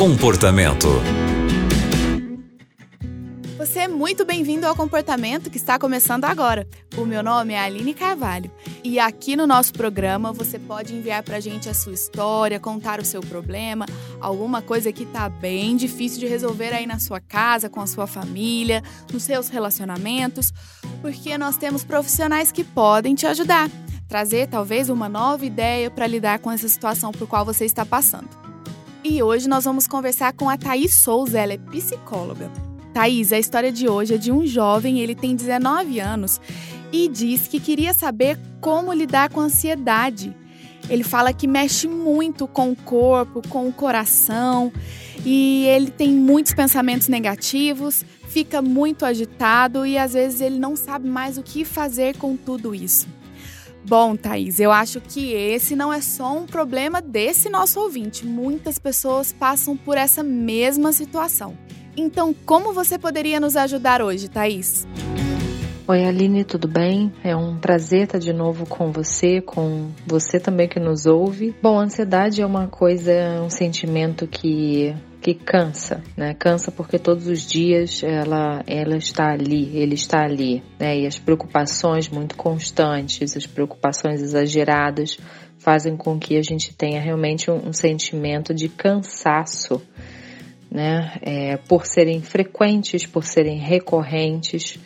Comportamento. Você é muito bem-vindo ao Comportamento que está começando agora. O meu nome é Aline Carvalho e aqui no nosso programa você pode enviar para a gente a sua história, contar o seu problema, alguma coisa que está bem difícil de resolver aí na sua casa, com a sua família, nos seus relacionamentos, porque nós temos profissionais que podem te ajudar, trazer talvez uma nova ideia para lidar com essa situação por qual você está passando. E hoje nós vamos conversar com a Thaís Souza, ela é psicóloga. Thaís, a história de hoje é de um jovem, ele tem 19 anos e diz que queria saber como lidar com a ansiedade. Ele fala que mexe muito com o corpo, com o coração e ele tem muitos pensamentos negativos, fica muito agitado e às vezes ele não sabe mais o que fazer com tudo isso. Bom, Thaís, eu acho que esse não é só um problema desse nosso ouvinte. Muitas pessoas passam por essa mesma situação. Então, como você poderia nos ajudar hoje, Thaís? Oi, Aline, tudo bem? É um prazer estar de novo com você, com você também que nos ouve. Bom, ansiedade é uma coisa, um sentimento que que cansa, né? Cansa porque todos os dias ela ela está ali, ele está ali, né? E as preocupações muito constantes, as preocupações exageradas fazem com que a gente tenha realmente um, um sentimento de cansaço né? É, por serem frequentes, por serem recorrentes.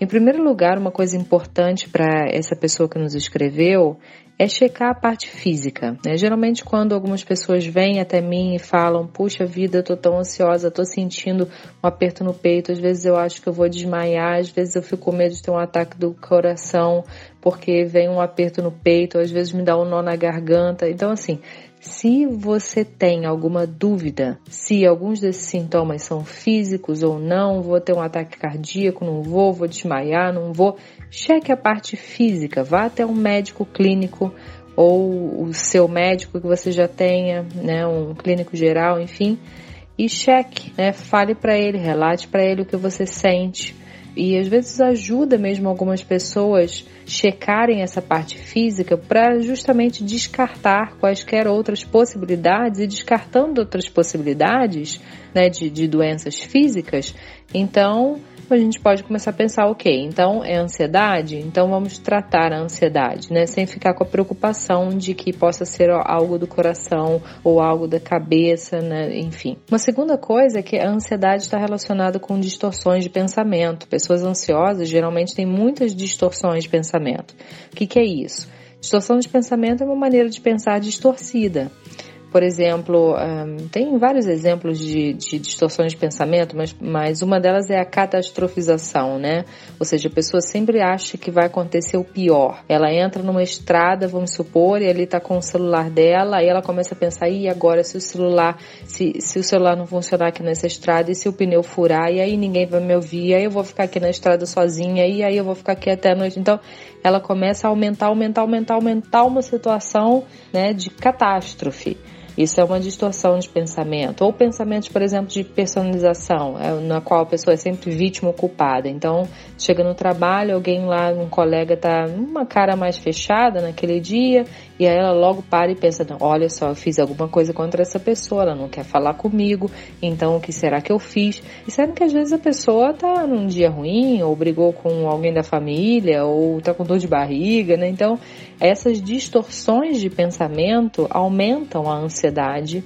Em primeiro lugar, uma coisa importante para essa pessoa que nos escreveu é checar a parte física. Né? Geralmente, quando algumas pessoas vêm até mim e falam: Puxa vida, eu tô tão ansiosa, tô sentindo um aperto no peito, às vezes eu acho que eu vou desmaiar, às vezes eu fico com medo de ter um ataque do coração porque vem um aperto no peito, às vezes me dá um nó na garganta. Então, assim, se você tem alguma dúvida se alguns desses sintomas são físicos ou não, vou ter um ataque cardíaco, não vou, vou desmaiar, não vou, cheque a parte física, vá até um médico clínico ou o seu médico que você já tenha, né, um clínico geral, enfim, e cheque, né, fale para ele, relate para ele o que você sente, e às vezes ajuda mesmo algumas pessoas checarem essa parte física para justamente descartar quaisquer outras possibilidades e descartando outras possibilidades né, de, de doenças físicas, então a gente pode começar a pensar, ok, então é ansiedade, então vamos tratar a ansiedade, né? Sem ficar com a preocupação de que possa ser algo do coração ou algo da cabeça, né? Enfim. Uma segunda coisa é que a ansiedade está relacionada com distorções de pensamento. Pessoas ansiosas geralmente têm muitas distorções de pensamento. O que, que é isso? Distorção de pensamento é uma maneira de pensar distorcida. Por exemplo, um, tem vários exemplos de, de, distorções de pensamento, mas, mas uma delas é a catastrofização, né? Ou seja, a pessoa sempre acha que vai acontecer o pior. Ela entra numa estrada, vamos supor, e ali tá com o celular dela, aí ela começa a pensar, e agora se o celular, se, se o celular não funcionar aqui nessa estrada, e se o pneu furar, e aí ninguém vai me ouvir, aí eu vou ficar aqui na estrada sozinha, e aí eu vou ficar aqui até a noite. Então, ela começa a aumentar, aumentar, aumentar, aumentar uma situação, né, de catástrofe. Isso é uma distorção de pensamento. Ou pensamentos, por exemplo, de personalização, é, na qual a pessoa é sempre vítima ou culpada. Então, chega no trabalho, alguém lá, um colega tá uma cara mais fechada naquele dia, e aí ela logo para e pensa, não, olha só, eu fiz alguma coisa contra essa pessoa, ela não quer falar comigo, então o que será que eu fiz? E sabe que às vezes a pessoa tá num dia ruim, ou brigou com alguém da família, ou tá com dor de barriga, né? Então, essas distorções de pensamento aumentam a ansiedade ansiedade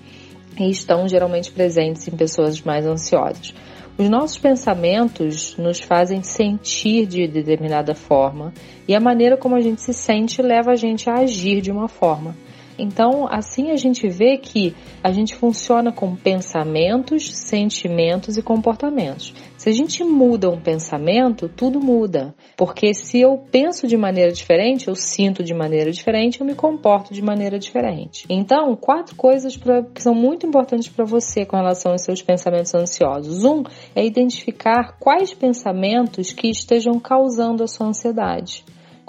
e estão geralmente presentes em pessoas mais ansiosas. Os nossos pensamentos nos fazem sentir de determinada forma e a maneira como a gente se sente leva a gente a agir de uma forma. Então, assim a gente vê que a gente funciona com pensamentos, sentimentos e comportamentos. Se a gente muda um pensamento, tudo muda. Porque se eu penso de maneira diferente, eu sinto de maneira diferente, eu me comporto de maneira diferente. Então, quatro coisas pra, que são muito importantes para você com relação aos seus pensamentos ansiosos. Um é identificar quais pensamentos que estejam causando a sua ansiedade.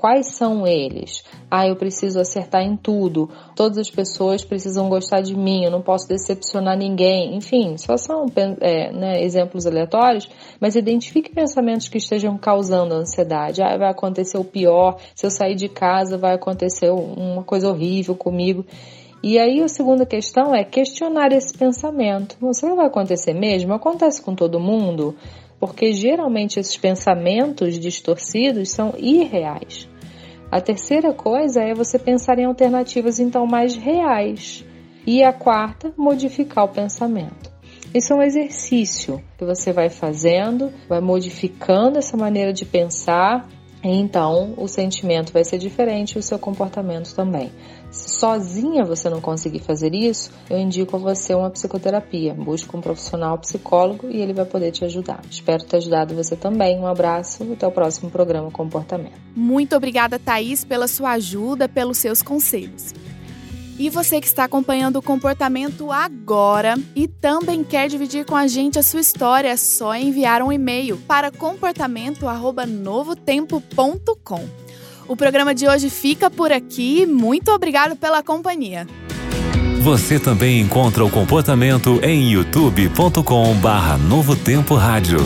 Quais são eles? Ah, eu preciso acertar em tudo. Todas as pessoas precisam gostar de mim. Eu não posso decepcionar ninguém. Enfim, só são é, né, exemplos aleatórios, mas identifique pensamentos que estejam causando ansiedade. Ah, vai acontecer o pior. Se eu sair de casa, vai acontecer uma coisa horrível comigo. E aí a segunda questão é questionar esse pensamento. Você não vai acontecer mesmo? Acontece com todo mundo? Porque geralmente esses pensamentos distorcidos são irreais. A terceira coisa é você pensar em alternativas então mais reais. E a quarta, modificar o pensamento. Isso é um exercício que você vai fazendo, vai modificando essa maneira de pensar, e então o sentimento vai ser diferente e o seu comportamento também. Se sozinha você não conseguir fazer isso, eu indico a você uma psicoterapia. Busque um profissional psicólogo e ele vai poder te ajudar. Espero ter ajudado você também. Um abraço e até o próximo programa Comportamento. Muito obrigada, Thaís, pela sua ajuda, pelos seus conselhos. E você que está acompanhando o comportamento agora e também quer dividir com a gente a sua história, é só enviar um e-mail para comportamento@novotempo.com. O programa de hoje fica por aqui. Muito obrigado pela companhia. Você também encontra o comportamento em youtube.com/novotempo rádio.